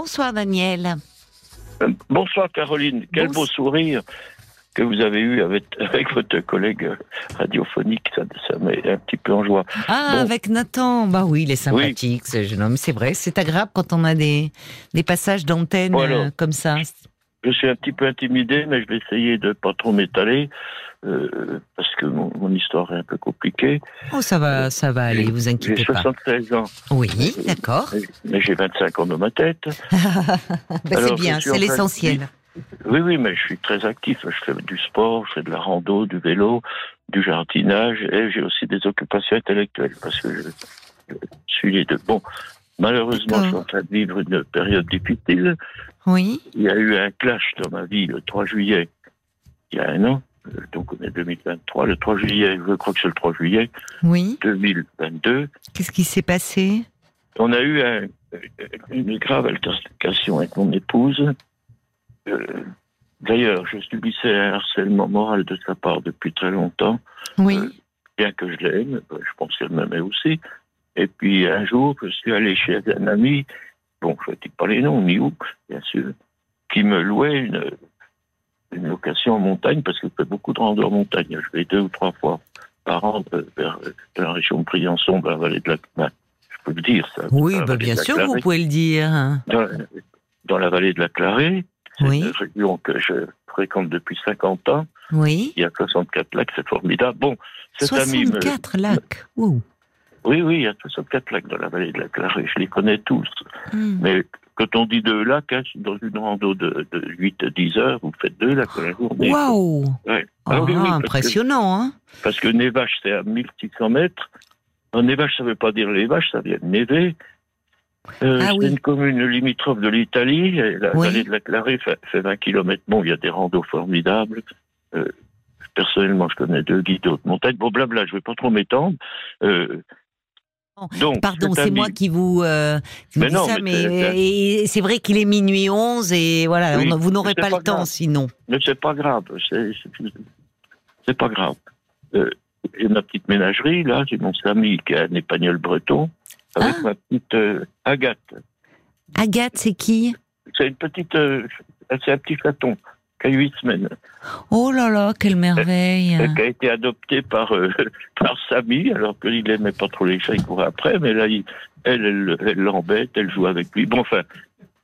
Bonsoir Daniel. Euh, bonsoir Caroline, quel beau sourire que vous avez eu avec, avec votre collègue radiophonique, ça, ça met un petit peu en joie. Ah, avec Nathan, bah oui, il est sympathique ce jeune homme, c'est vrai, c'est agréable quand on a des, des passages d'antenne euh, comme ça. Je suis un petit peu intimidé, mais je vais essayer de pas trop m'étaler. Euh, parce que mon, histoire est un peu compliquée. Oh, ça va, ça va aller, vous inquiétez pas. J'ai 76 ans. Oui, d'accord. Mais j'ai 25 ans dans ma tête. Ben, c'est bien, c'est l'essentiel. Oui, oui, mais je suis très actif. Je fais du sport, je fais de la rando, du vélo, du jardinage, et j'ai aussi des occupations intellectuelles, parce que je, suis les deux. Bon, malheureusement, je suis en train de vivre une période difficile. Oui. Il y a eu un clash dans ma vie le 3 juillet, il y a un an. Euh, donc on est 2023, le 3 juillet, je crois que c'est le 3 juillet oui. 2022. Qu'est-ce qui s'est passé? On a eu une grave altercation avec mon épouse. Euh, d'ailleurs, je subissais un harcèlement moral de sa part depuis très longtemps. Oui. Euh, bien que je l'aime, je pense qu'elle m'aimait aussi. Et puis un jour, je suis allé chez un ami, bon, je ne dis pas les noms, ni où, bien sûr, qui me louait une, une location en montagne parce que je fais beaucoup de rando en montagne. Je vais deux ou trois fois par an vers, la région de Briançon, vers la vallée de la ben, Je peux le dire, ça. Oui, bah, bien sûr, vous pouvez le dire. Dans, la vallée de la Clarée, oui. une région que je fréquente depuis 50 ans. Oui. Il y a 64 lacs, c'est formidable. Bon, cet 64 lacs Oui, oui, il y a 64 lacs dans la vallée de la Clarée, je les connais tous. Hmm. Mais quand on dit deux lacs, hein, dans une rando de, de 8-10 heures, vous faites deux lacs la journée. Waouh ouais. ah, ah Impressionnant, hein Parce que Névache, c'est à 1600 mètres. En Névache, ça ne veut pas dire les vaches, ça vient de néver. Euh, ah, c'est une commune limitrophe de l'Italie. La vallée de la Clarée fait, 20 km. Bon, il y a des randos formidables. Euh, personnellement, je connais deux guides de montagne. Bon, blabla, je ne vais pas trop m'étendre. Euh, Pardon, c'est moi qui vous, euh, dis ça, mais, c'est vrai qu'il est minuit 11 et voilà, vous n'aurez pas, le temps sinon. Mais c'est pas grave, c'est pas grave. Euh, j'ai ma petite ménagerie, là, j'ai mon Samy qui est un épagnol breton, avec ah. ma petite euh, Agathe. Agathe, c'est qui? C'est une petite, euh, c'est un petit chaton qui a huit semaines. Oh là là, quelle merveille Qui a été adopté par, euh, par Samy, alors qu'il n'aimait pas trop les chats, il courait après, mais là, elle, elle l'embête, elle, joue avec lui. Bon, enfin,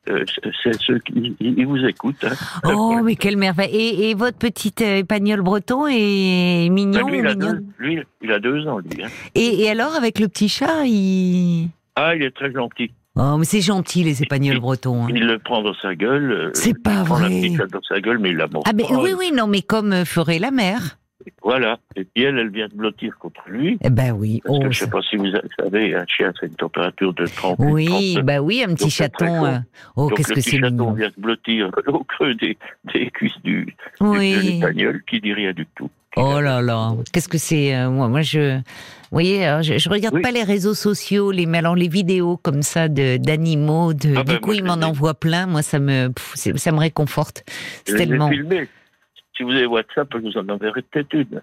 euh, c'est ceux qui ils vous écoutent. Hein. Oh, mais quelle merveille et, et, votre petite épagnol breton est mignon lui, il deux, lui, il a deux ans, lui. Hein. Et, et alors, avec le petit chat, il... Ah, il est très gentil. Oh, mais c'est gentil, les épagnols bretons. Hein. Il le prend dans sa gueule. Euh, c'est pas vrai. Il dans sa gueule, mais il la Ah, mais oui, oui, non, mais comme euh, ferait la mère. Voilà. Et puis elle, elle vient de blottir contre lui. Eh ben oui. Parce que oh, je ne sais pas si vous savez, un chien, c'est une température de 30 Oui, bah oui, un petit chaton. Euh, oh, qu'est-ce que c'est mignon. Le chaton vient de blottir au creux des, des cuisses du, oui. l'espagnol, qui dit rien du tout. Oh là là, qu'est-ce que c'est euh, moi, moi je, vous voyez, je, je regarde pas les réseaux sociaux, les alors les vidéos comme ça de d'animaux, de, ah du coup il m'en envoie plein. Moi ça me, ça me réconforte. C'est tellement. Filmé. Si vous avez WhatsApp, je vous en enverrai peut-être une.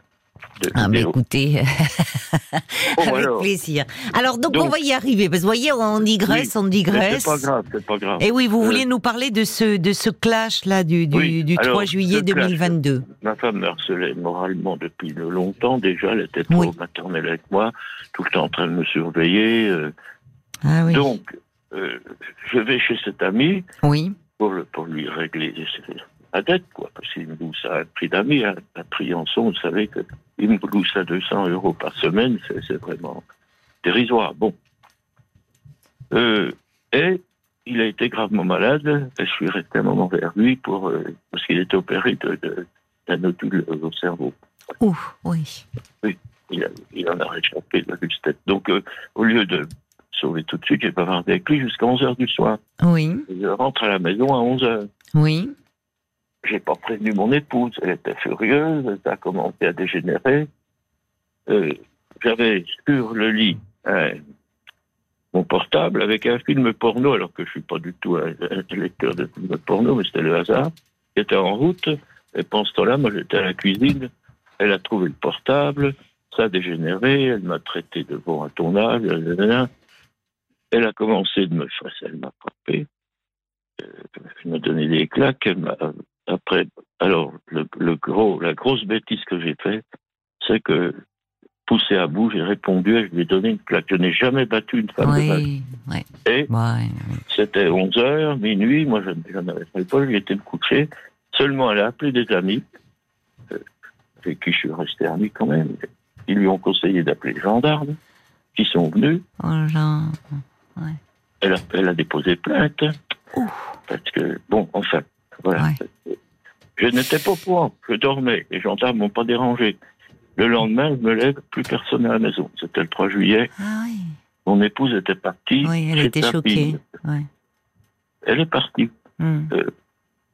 Ah, mais écoutez, oh, avec plaisir. Alors, donc, on va y arriver, parce que vous voyez, on digresse, on digresse. C'est pas grave, c'est pas grave. Et oui, vous vouliez euh, nous parler de ce, de ce clash-là du, du, 3 juillet 2022. ma femme me harcelait moralement depuis longtemps déjà, elle était trop maternelle avec moi, tout le temps en train de me surveiller. Euh. ah, oui. Donc, euh, je vais chez cet ami oui. pour, pour lui régler la dette, quoi, parce qu'il me loue ça un prix d'amis, un prix en son, vous savez qu'il me loue ça 200 euros par semaine, c'est vraiment dérisoire. Bon. Euh, et il a été gravement malade, et je suis resté un moment vers lui pour, euh, parce qu'il était opéré d'un nodule au cerveau. Ouh, oui. Oui, il, en a réchappé de la justesse. Donc, euh, au lieu de sauver tout de suite, j'ai bavardé avec lui jusqu'à 11h du soir. Oui. Je rentre à la maison à 11h. Oui. J'ai pas prévenu mon épouse, elle était furieuse, ça a commencé à dégénérer. Euh, J'avais sur le lit mon portable avec un film porno, alors que je suis pas du tout un, lecteur de films porno, mais c'était le hasard. J'étais en route, et pendant ce temps-là, moi j'étais à la cuisine, elle a trouvé le portable, ça a dégénéré, elle m'a traité de bon à ton âge, elle a commencé de me elle m'a frappé. elle m'a donné des claques. Après, alors, le, gros, la grosse bêtise que j'ai faite, c'est que poussé à bout, j'ai répondu et je lui ai donné une claque. Je n'ai jamais battu une femme oui, de Et c'était 11 h minuit, moi je n'avais pas, j'étais me coucher. Seulement, elle a appelé des amis, euh, avec qui je suis resté ami quand même. Ils lui ont conseillé d'appeler les gendarmes, qui sont venus. Oh ouais. elle, a, elle, a, déposé plainte. Parce que, bon, enfin, voilà. Je n'étais pas au courant, je dormais. Les gendarmes m'ont pas dérangé. Le lendemain, je me lève, plus personne à la maison. C'était le 3 juillet. Ah Mon épouse était partie. Oui, elle était choquée. Elle est partie. Hmm. Euh,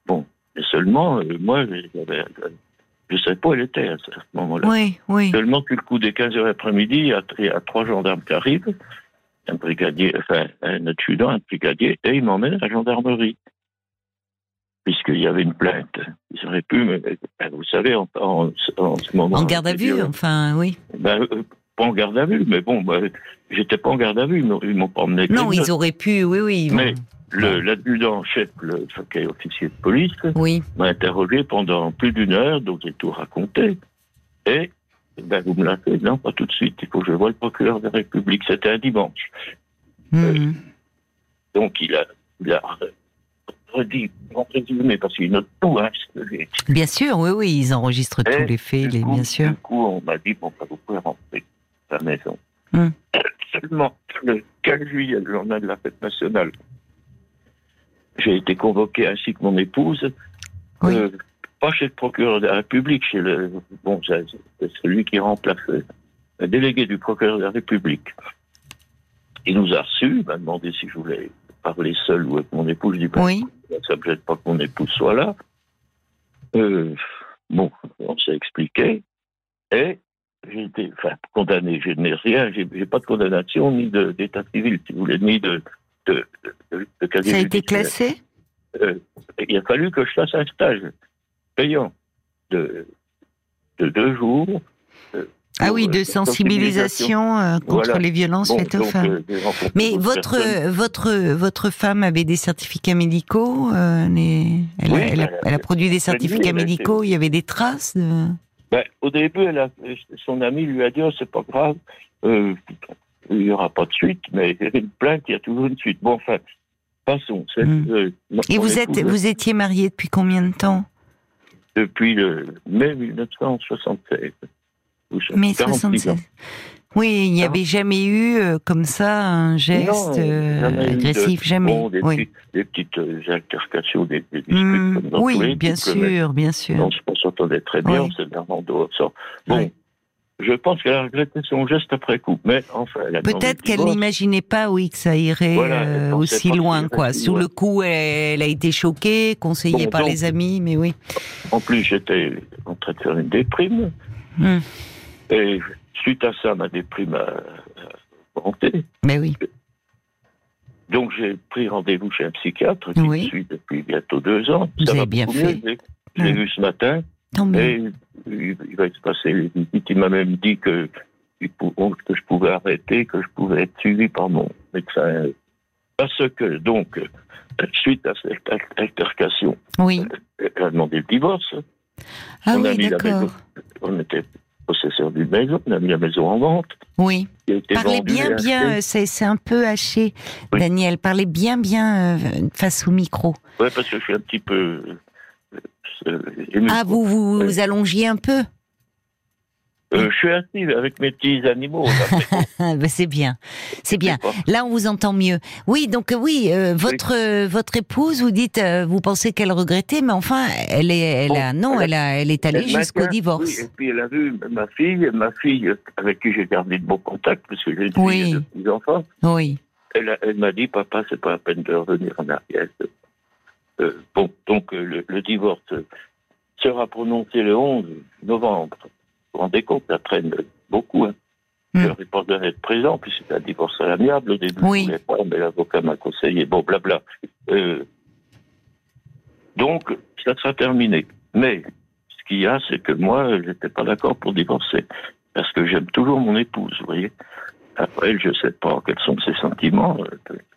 bon, et seulement, euh, moi, je ne savais pas où elle était à ce moment-là. Oui, oui. Seulement, puis le coup des 15 heures l'après-midi, il y, a trois gendarmes qui arrivent, un brigadier, enfin, un adjudant, un brigadier, et ils m'emmènent à la gendarmerie puisqu'il y avait une plainte. Ils auraient pu, mais ben, vous savez, en, ce moment. En garde à vue, enfin, oui. Ben, euh, pas en garde à vue, mais bon, ben, j'étais pas en garde à vue, ils m'ont pas emmené. Non, ils auraient pu, oui, oui. Mais l'adjudant-chef, le officier de police, m'a interrogé pendant plus d'une heure, donc j'ai tout raconté. Et ben, vous me l'avez non, pas tout de suite, il faut que je voie le procureur de la République. C'était un dimanche. Mmh. Euh, donc il a, il a redit, mais parce qu'il note tout. Hein, bien sûr, oui, oui, ils enregistrent tous les faits, les, bien sûr. Du coup, on m'a dit, bon, vous pouvez rentrer à la maison. Hum. Seulement, le 15 juillet, le journal de la fête nationale, j'ai été convoqué ainsi que mon épouse, euh, pas chez le procureur de la République, chez le, bon, c'est celui qui remplace le délégué du procureur de la République. Il nous a reçus, il m'a demandé si je voulais parler seul ou avec mon épouse. Je dis, ben, oui. Ça ne jette pas que mon épouse soit là. Euh, bon, on s'est expliqué. Et j'ai été enfin, condamné. Je n'ai rien, j'ai pas de condamnation ni d'état civil, si vous voulez, ni de, de, de, Ça a été classé? Euh, Il a fallu que je fasse un stage payant de, de deux jours ah oui, de sensibilisation euh, contre les violences faites aux femmes. Euh, Mais votre votre votre femme avait des certificats médicaux. Euh, elle, a, produit des certificats médicaux. Il y avait des traces. De... Ben, au début, elle a, son ami lui a dit oh, c'est pas grave, il n'y aura pas de suite, mais une plainte, il y a toujours une suite. Bon, enfin, passons. Hmm. Et vous êtes vous étiez marié depuis combien de temps? Depuis le mai 1976. Mais 76. Oui, il n'y avait jamais eu euh, comme ça un geste euh, agressif, jamais. des, oui. des, petites euh, altercations, des, des mmh, Oui, bien sûr, bien sûr. On s'entendait très bien, oui. c'est Bernardo. Bon, je pense qu'elle a regretté son geste après coup, mais enfin. Peut-être qu'elle n'imaginait pas, oui, que ça irait aussi loin, quoi. Sous le coup, elle, a été choquée, conseillée par les amis, mais oui. En plus, j'étais en train de faire une déprime. Mmh. Et suite à ça, ma déprime a, augmenté. Mais oui. Donc j'ai pris rendez-vous chez un psychiatre qui me suit depuis bientôt deux ans. Vous avez bien fait. Je l'ai vu ce matin. Et il, va se passer. Il m'a même dit que, que je pouvais arrêter, que je pouvais être suivi par mon médecin. Parce que, donc, suite à cette altercation, oui. elle a demandé le divorce. Ah oui, d'accord. On était possesseur d'une maison, on a mis la maison en vente. Oui. Parlez bien, bien, c'est un peu haché, Daniel. Parlez bien, bien euh, face au micro. Oui, parce que je suis un petit peu. Euh, ah, vous vous allongiez un peu euh, je suis active avec mes petits animaux. Ben, c'est bien, c'est bien. Là, on vous entend mieux. Oui, donc oui, euh, votre votre épouse, vous dites, euh, vous pensez qu'elle regrettait, mais enfin, elle est, elle a, non, elle, a, elle est allée jusqu'au divorce. Oui, et puis elle a vu ma fille, ma fille avec qui j'ai gardé de bons contacts parce que j'ai une fille de petits enfants. Oui. Elle, elle m'a dit, papa, c'est pas la peine de revenir en arrière. bon, donc le, le divorce sera prononcé le 11 novembre vous rendez compte, ça traîne beaucoup. Hein. Mm. Je n'aurais pas être présent, puis c'est un divorce à l'amiable au début. Oui. Pas, mais l'avocat m'a conseillé. Bon, blabla. Euh, donc, ça sera terminé. Mais, ce qu'il y a, c'est que moi, je n'étais pas d'accord pour divorcer. Parce que j'aime toujours mon épouse, vous voyez. Après, je ne sais pas quels sont ses sentiments.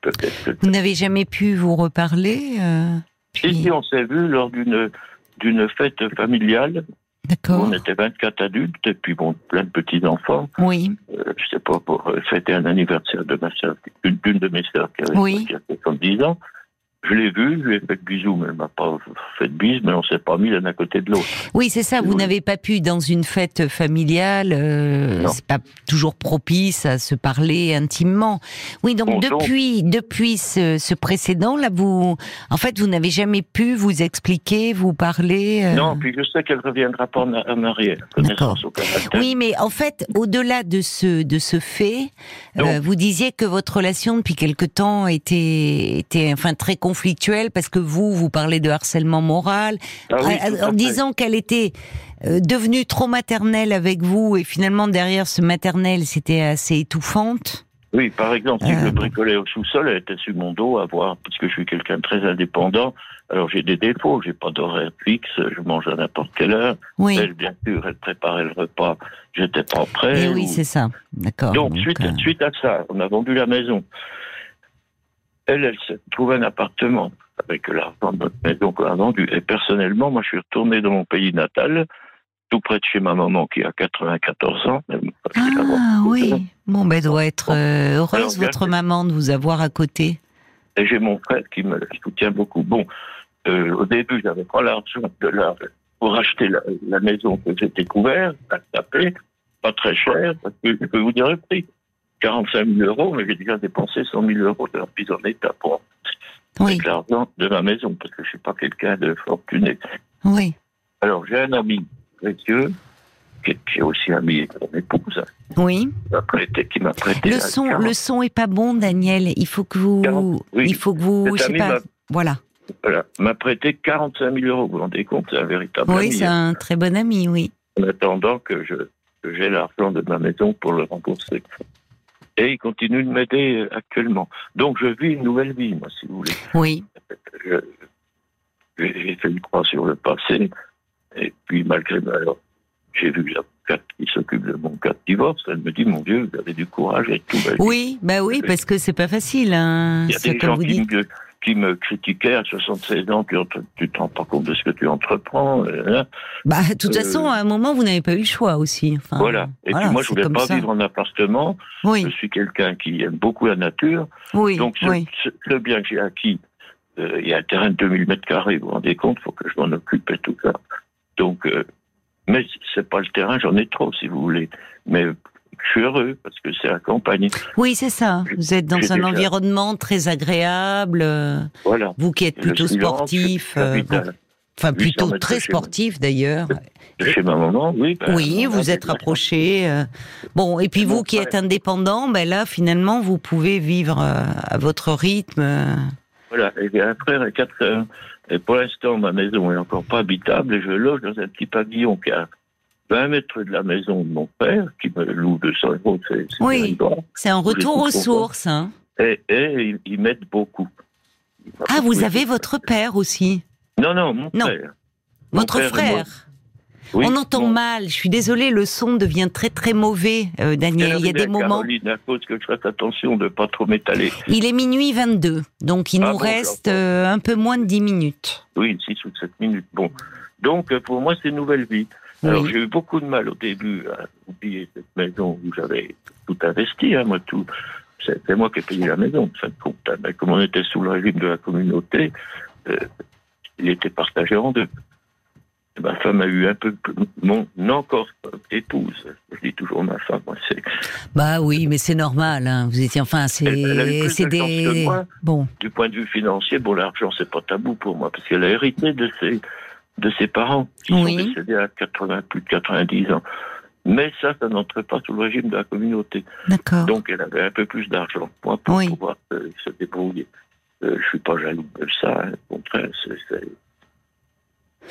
Peut-être Vous n'avez jamais pu vous reparler euh, Si, on s'est vu lors d'une d'une fête familiale. D'accord. On était 24 adultes et puis bon, plein de petits enfants. Oui. Euh, je sais pas pour fêter un anniversaire de ma soeur, d'une de mes sœurs qui avait oui. 70 ans. Je l'ai vu, je lui ai fait de bisous, mais elle m'a pas fait de bise, mais on s'est pas mis l'un à côté de l'autre. Oui, c'est ça. Vous n'avez pas pu dans une fête familiale. Euh, c'est pas toujours propice à se parler intimement. Oui, donc depuis depuis ce, ce, précédent là, vous en fait vous n'avez jamais pu vous expliquer, vous parler. Euh... Non, puis je sais qu'elle reviendra pas en arrière. D'accord. Oui, mais en fait, au-delà de ce de ce fait, euh, vous disiez que votre relation depuis quelque temps était était enfin très conflictuelle parce que vous, vous parlez de harcèlement moral, ah en disant qu'elle était euh, devenue trop maternelle avec vous et finalement derrière ce maternel, c'était assez étouffante. Oui, par exemple, si je euh, bricolais au sous-sol, elle était sur mon dos à voir, parce que je suis quelqu'un de très indépendant. Alors j'ai des défauts, j'ai pas d'horaire fixe, je mange à n'importe quelle heure. Oui. Elle, bien sûr, elle préparait le repas, j'étais pas prêt. Et eh oui, c'est ça, d'accord. Donc, suite, euh, suite à ça, on a vendu la maison. Elle, elle s'est trouvée un appartement avec l'argent de notre maison qu'on a vendu. Et personnellement, moi, je suis retourné dans mon pays natal, tout près de chez ma maman qui a 94 ans. Ah oui, bon, ben, doit être euh, heureuse votre maman de vous avoir à côté. Et j'ai mon frère qui me soutient beaucoup. Bon, euh, au début, j'avais pas l'argent de la, pour acheter la, maison que j'ai découverte, à taper, pas très cher, parce que je peux vous dire le prix. 45 000 euros, mais j'ai déjà dépensé 100 000 euros de reprise en état pour oui. l'argent de ma maison, parce que je suis pas quelqu'un de fortuné. Oui. Alors, j'ai un ami précieux, qui est aussi ami de mon épouse. Oui. Qui m'a prêté. Le son, le son est pas bon, Daniel. Il faut que vous, il faut que vous, je sais pas, voilà. Voilà, m'a prêté 45 000 euros. Vous vous rendez compte, c'est un véritable oui, c'est un très bon ami, oui. En attendant que je que j'ai l'argent de ma maison pour le rembourser. Et il continue de m'aider actuellement. Donc je vis une nouvelle vie, moi, si vous voulez. Oui. J'ai fait une croix sur le passé. Et puis, malgré ma... J'ai vu l'avocate qui s'occupe de mon cas de divorce. Elle me dit, mon Dieu, vous avez du courage et tout. Oui, bah oui, parce que c'est pas facile. Hein, il y a des gens qui me, qui me critiquaient à 76 ans, tu ne te rends pas compte de ce que tu entreprends. Euh, bah, de toute façon, à un moment, vous n'avez pas eu le choix aussi. voilà. Et puis moi, je voulais pas vivre en appartement. Oui. Je suis quelqu'un qui aime beaucoup la nature. Oui. Donc, ce, bien que j'ai acquis, euh, il y a un terrain de 2000 mètres carrés, vous vous rendez compte, il faut que je m'en occupe et tout ça. Donc, euh, mais c'est pas le terrain, j'en ai trop, si vous voulez. Mais je suis heureux parce que c'est la campagne. Oui, c'est ça. Vous êtes dans un environnement très agréable. Voilà. Vous qui êtes plutôt sportif. Euh, enfin, plutôt très sportif d'ailleurs. Chez ma maman, oui. Ben, oui, vous êtes rapproché. Euh. Bon, et puis vous qui êtes indépendant, ben là, finalement, vous pouvez vivre euh, à votre rythme. Voilà, et et quatre sœurs. Et pour l'instant, ma maison est encore pas habitable et je loge dans un petit pavillon qui a 20 mètres de la maison de mon père, qui me loue 200 euros. C'est, oui, c'est un retour aux sources. Hein. Et, et ils, m'aident beaucoup. Ah, vous avez votre père aussi? Non, non, mon père. Votre frère On entend mal. Je suis désolée, le son devient très très mauvais, euh, Daniel. Il y a des moments. Caroline, à cause que je fasse attention de ne pas trop m'étaler. Il est minuit 22, donc il ah nous reste euh, un peu moins de 10 minutes. Oui, 6 ou 7 minutes. Bon. Donc pour moi, c'est une nouvelle vie. Alors j'ai eu beaucoup de mal au début à oublier cette maison où j'avais tout investi, hein, moi tout. C'est moi qui ai payé la maison, fin de compte. Hein. Mais comme on était sous le régime de la communauté, euh, il était partagé en deux. ma femme a eu un peu mon encore épouse. Je dis toujours ma femme, moi c'est. Bah oui, mais c'est normal. Hein. Vous étiez enfin c'est c'est des bon. Du point de vue financier, bon l'argent c'est pas tabou pour moi parce qu'elle a hérité de ses de ses parents, qui sont décédés à 80, plus de 90 ans. Mais ça, ça n'entre pas sous le régime de la communauté. Donc elle avait un peu plus d'argent pour pouvoir se débrouiller. Euh, je ne suis pas jaloux de ça, hein. au contraire, c'est...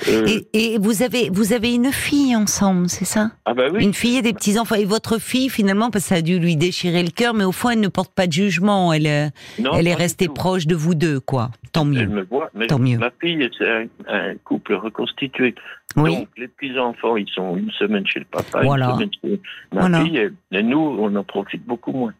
Euh, et, vous avez vous avez une fille ensemble, c'est ça? Ah bah oui. Une fille et des petits enfants. Et votre fille, finalement, parce que ça a dû lui déchirer le cœur, mais au fond, elle ne porte pas de jugement. Elle, euh, elle est restée proche de vous deux, quoi. Tant mieux. Elle me voit, mais Tant mieux. ma fille, c'est un, un couple reconstitué. Oui. Donc, les petits-enfants, ils sont une semaine chez le papa, Voilà. une semaine chez ma Voilà. fille, et, nous, on en profite beaucoup moins.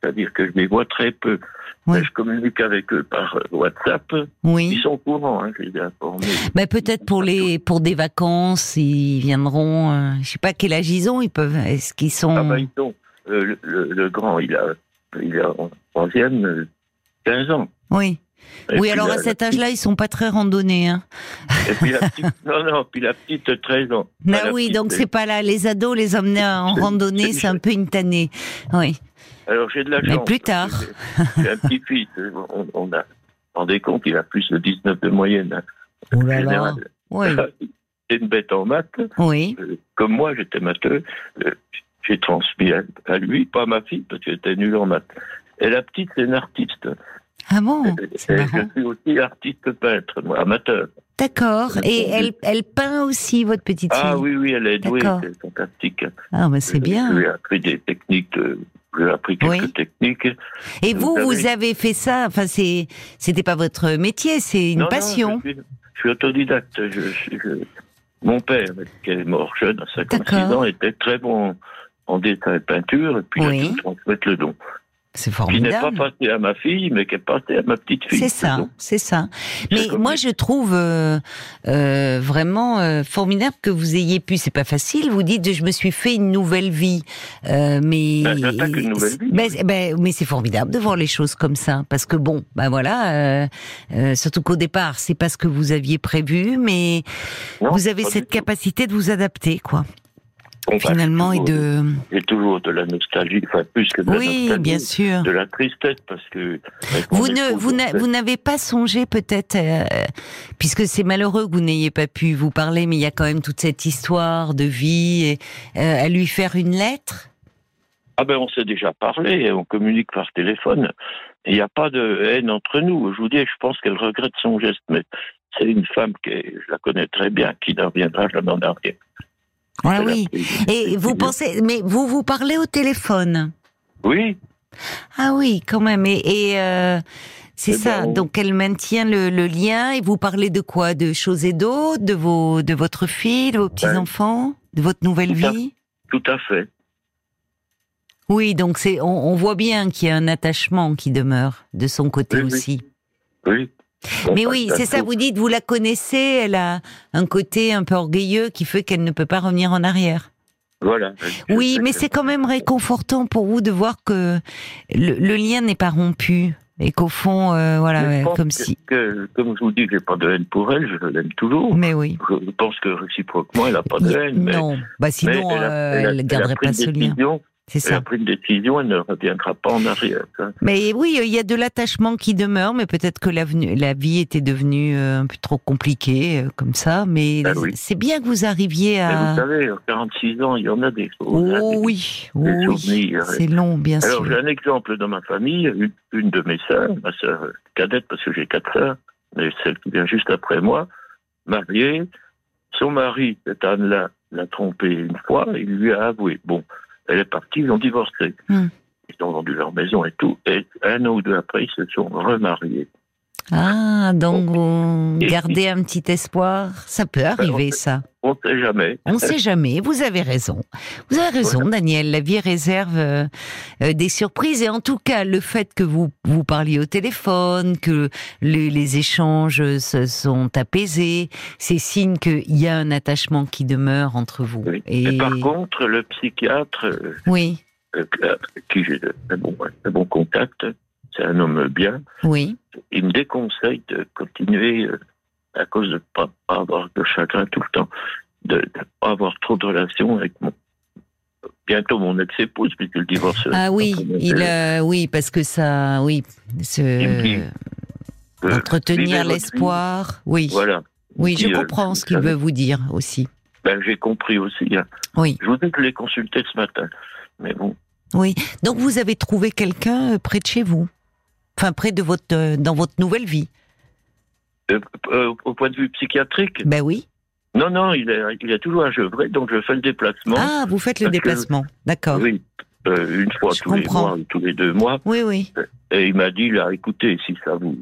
C'est-à-dire que je les vois très peu. Oui. Je communique avec eux par euh, WhatsApp. Ils Oui. sont au courant, hein, je les ai informés. Mais peut-être pour les pour des vacances, ils viendront. euh, je sais pas quel âge ils ont. Ils peuvent. Est-ce qu'ils sont Ah bah, ils sont, euh, le, le- le grand, il a, il a en troisième euh, 15 ans. Oui. Et oui. Alors la- à cet âge-là, ils sont pas très randonnés. Hein. petite- Et puis la petite, non, non, puis la petite 13 ans. Ah Enfin, la oui. petite, Donc c'est pas là. Les ados, les emmener en randonnée, c'est- un peu une tannée. Oui. Alors j'ai de la Mais chance. plus parce tard. que J'ai un petit-fils. On, on a, rendez compte, il a plus de 19 de moyenne. hein, Oh là là. Oui. C'est une bête en maths. Oui. Euh, Comme moi, j'étais matheux. euh, J'ai transmis à, à lui, pas à ma fille, parce qu'elle était nulle en maths. Et la petite, c'est une artiste. Ah bon? Et- et je suis aussi artiste peintre, amateur. D'accord. Et elle elle peint aussi votre petite fille? Ah oui, oui, elle est douée, c'est fantastique. Ah bah c'est bien. lui ai appris des techniques, de- je lui ai appris quelques Oui. techniques. Et Vous vous, avez fait ça. Enfin, c'est, c'était pas votre métier, c'est une Non, non, passion. je, suis, je suis autodidacte. Je, je- mon père, qui est mort jeune à 56 D'accord. ans, était très bon en dessin et peinture, et puis Oui. il a transmettre le don. C'est Qui n'est pas formidable. passé à ma fille, mais qui est passé à ma petite fille. C'est ça, c'est ça. Mais moi, je trouve euh, euh, vraiment euh, formidable que vous ayez pu. C'est pas facile. Vous dites, je me suis fait une nouvelle vie, Euh, mais Ben, nouvelle vie. Ben, ben, mais c'est formidable de voir les choses comme ça, parce que bon, ben voilà. euh, euh, surtout qu'au départ, c'est pas ce que vous aviez prévu, mais non, vous avez cette capacité de vous adapter, quoi. Finalement, et de. J'ai toujours de la nostalgie, enfin plus que de la Oui, nostalgie. bien sûr. De la tristesse, parce que... Vous ne, vous n'a- n'avez pas songé peut-être, euh, puisque c'est malheureux que vous n'ayez pas pu vous parler, mais il y a quand même toute cette histoire de vie, et, euh, à lui faire une lettre. Ah ben on s'est déjà parlé, on communique par téléphone. Il n'y a pas de haine entre nous. Je vous dis, je pense qu'elle regrette son geste, mais c'est une femme qui, est- je la connais très bien, qui ne reviendra jamais en arrière. Ah oui. Et vous pensez, mais vous vous parlez au téléphone? Oui, Ah oui, quand même. Et, et, euh, c'est Eh ça. ben, on- Donc elle maintient le, le lien. Et vous parlez de quoi? De choses et d'autres, de vos, de votre fille, de vos petits enfants, de votre nouvelle Tout à- vie? tout à fait. Oui, donc c'est, on, on voit bien qu'il y a un attachement qui demeure de son côté Oui, aussi. Oui. Mais oui, c'est ça. Vous dites, vous la connaissez. Elle a un côté un peu orgueilleux qui fait qu'elle ne peut pas revenir en arrière. Voilà. Oui, mais c'est quand même réconfortant pour vous de voir que le, le lien n'est pas rompu et qu'au fond, euh, voilà, ouais, comme que- si. que, comme je vous dis, j'ai pas de haine pour elle, je l'aime toujours. Mais oui. Je pense que réciproquement, elle n'a pas de haine. mais- non, bah sinon, mais elle a- euh, elle a- elle elle a garderait pris pas ce lien. C'est Elle a ça. pris une décision, elle ne reviendra pas en arrière. Mais oui, il y a de l'attachement qui demeure, mais peut-être que la vie était devenue euh, un peu trop compliquée euh, comme ça. Mais oui. c'est bien que vous arriviez Mais à. vous savez, à 46 ans, il y en a des choses. hein, Oh des- oui, des oui, souvenirs. c'est long, bien Alors, sûr. j'ai un exemple dans ma famille. Une, une de mes sœurs, ma sœur cadette, parce que j'ai quatre sœurs, mais celle qui vient juste après moi, mariée. Son mari, cette Anne-là, l'a trompée une fois, il lui a avoué. Bon, elle est partie, ils ont divorcé. Hmm. Ils ont vendu leur maison et tout. Et un an ou deux après, ils se sont remariés. Ah, donc vous Et- gardez un petit espoir. Ça peut arriver, on- ça. On ne sait jamais. On ne sait jamais. Vous avez raison. Vous avez raison, Daniel. La vie réserve euh, euh, des surprises. Et en tout cas, le fait que vous vous parliez au téléphone, que les, les échanges se sont apaisés, c'est signe qu'il y a un attachement qui demeure entre vous. Oui. Et Et par contre, le psychiatre, euh, oui, euh, qui j'ai de bon, bon contact, c'est un homme bien, oui. il me déconseille de continuer euh, à cause de ne pas, pas avoir de chagrin tout le temps, de ne pas avoir trop de relations avec mon bientôt mon ex-épouse, puisque le divorce. Ah oui, euh, il, euh, oui, parce que ça, oui, vivez entretenir l'espoir. Oui, Voilà. oui, je euh, comprends ce qu'il veut vous dire aussi. Ben, j'ai compris aussi. hein. Oui. Je vous dis que je l'ai consulté ce matin. Mais bon, Oui. Donc vous avez trouvé quelqu'un près de chez vous, enfin près de votre euh, dans votre nouvelle vie. euh, euh, au point de vue psychiatrique, Ben oui. non, non, il est, il est toujours à Gevrey, donc je fais le déplacement. Ah, vous faites le déplacement. D'accord. Oui, euh, une fois Je tous les mois ou tous les deux mois. Oui, oui. Et il m'a dit, là, écoutez, si ça vous...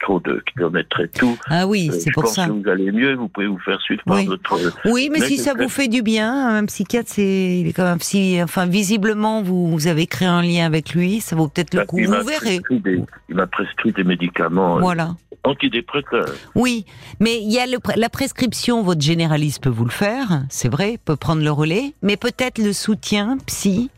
trop de kilomètres et tout. Ah oui, c'est pour ça. Pense que vous allez mieux, vous pouvez vous faire suivre par votre. Oui, mais si ça vous fait du bien, un psychiatre, c'est il est quand même si, enfin visiblement vous, vous avez créé un lien avec lui, ça vaut peut-être le bah, coup. Vous verrez. il m'a prescrit des médicaments. Voilà antidépresseurs. Oui, mais il y a la prescription, votre généraliste peut vous le faire, c'est vrai, peut prendre le relais, mais peut-être le soutien psy.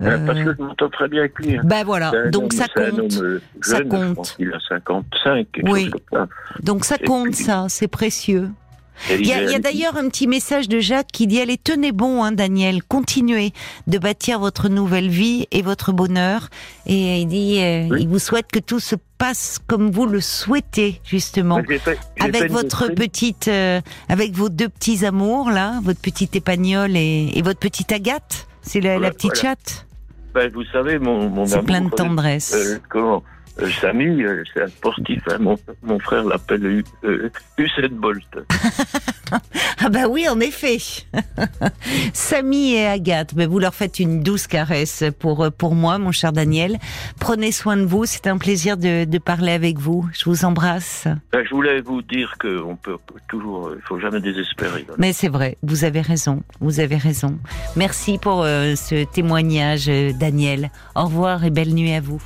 Euh, parce que je m'entends très bien avec lui. Hein. Ben voilà, donc ça compte. Jeune, ça compte. il a 55, oui. Donc ça compte, ça, c'est précieux. Il y a, d'ailleurs un petit message de Jacques qui dit Allez, tenez bon, hein, Daniel, continuez de bâtir votre nouvelle vie et votre bonheur. Et il dit euh, Il vous souhaite que tout se passe comme vous le souhaitez, justement. avec votre petite, euh, avec vos deux petits amours, là, votre petite épagnole et, votre petite Agathe. C'est la, petite chatte. Vous savez, mon, mon C'est plein de tendresse. Euh, comment Samy, euh, c'est un sportif. Hein. Mon, mon, frère l'appelle euh, Usain Bolt. ah bah oui, en effet. Samy et Agathe, mais vous leur faites une douce caresse pour pour moi, mon cher Daniel. Prenez soin de vous. C'est un plaisir de, de, parler avec vous. Je vous embrasse. Ben, je voulais vous dire qu'on peut toujours, il faut jamais désespérer. Mais c'est vrai. Vous avez raison. Vous avez raison. Merci pour ce témoignage, Daniel. Au revoir et belle nuit à vous.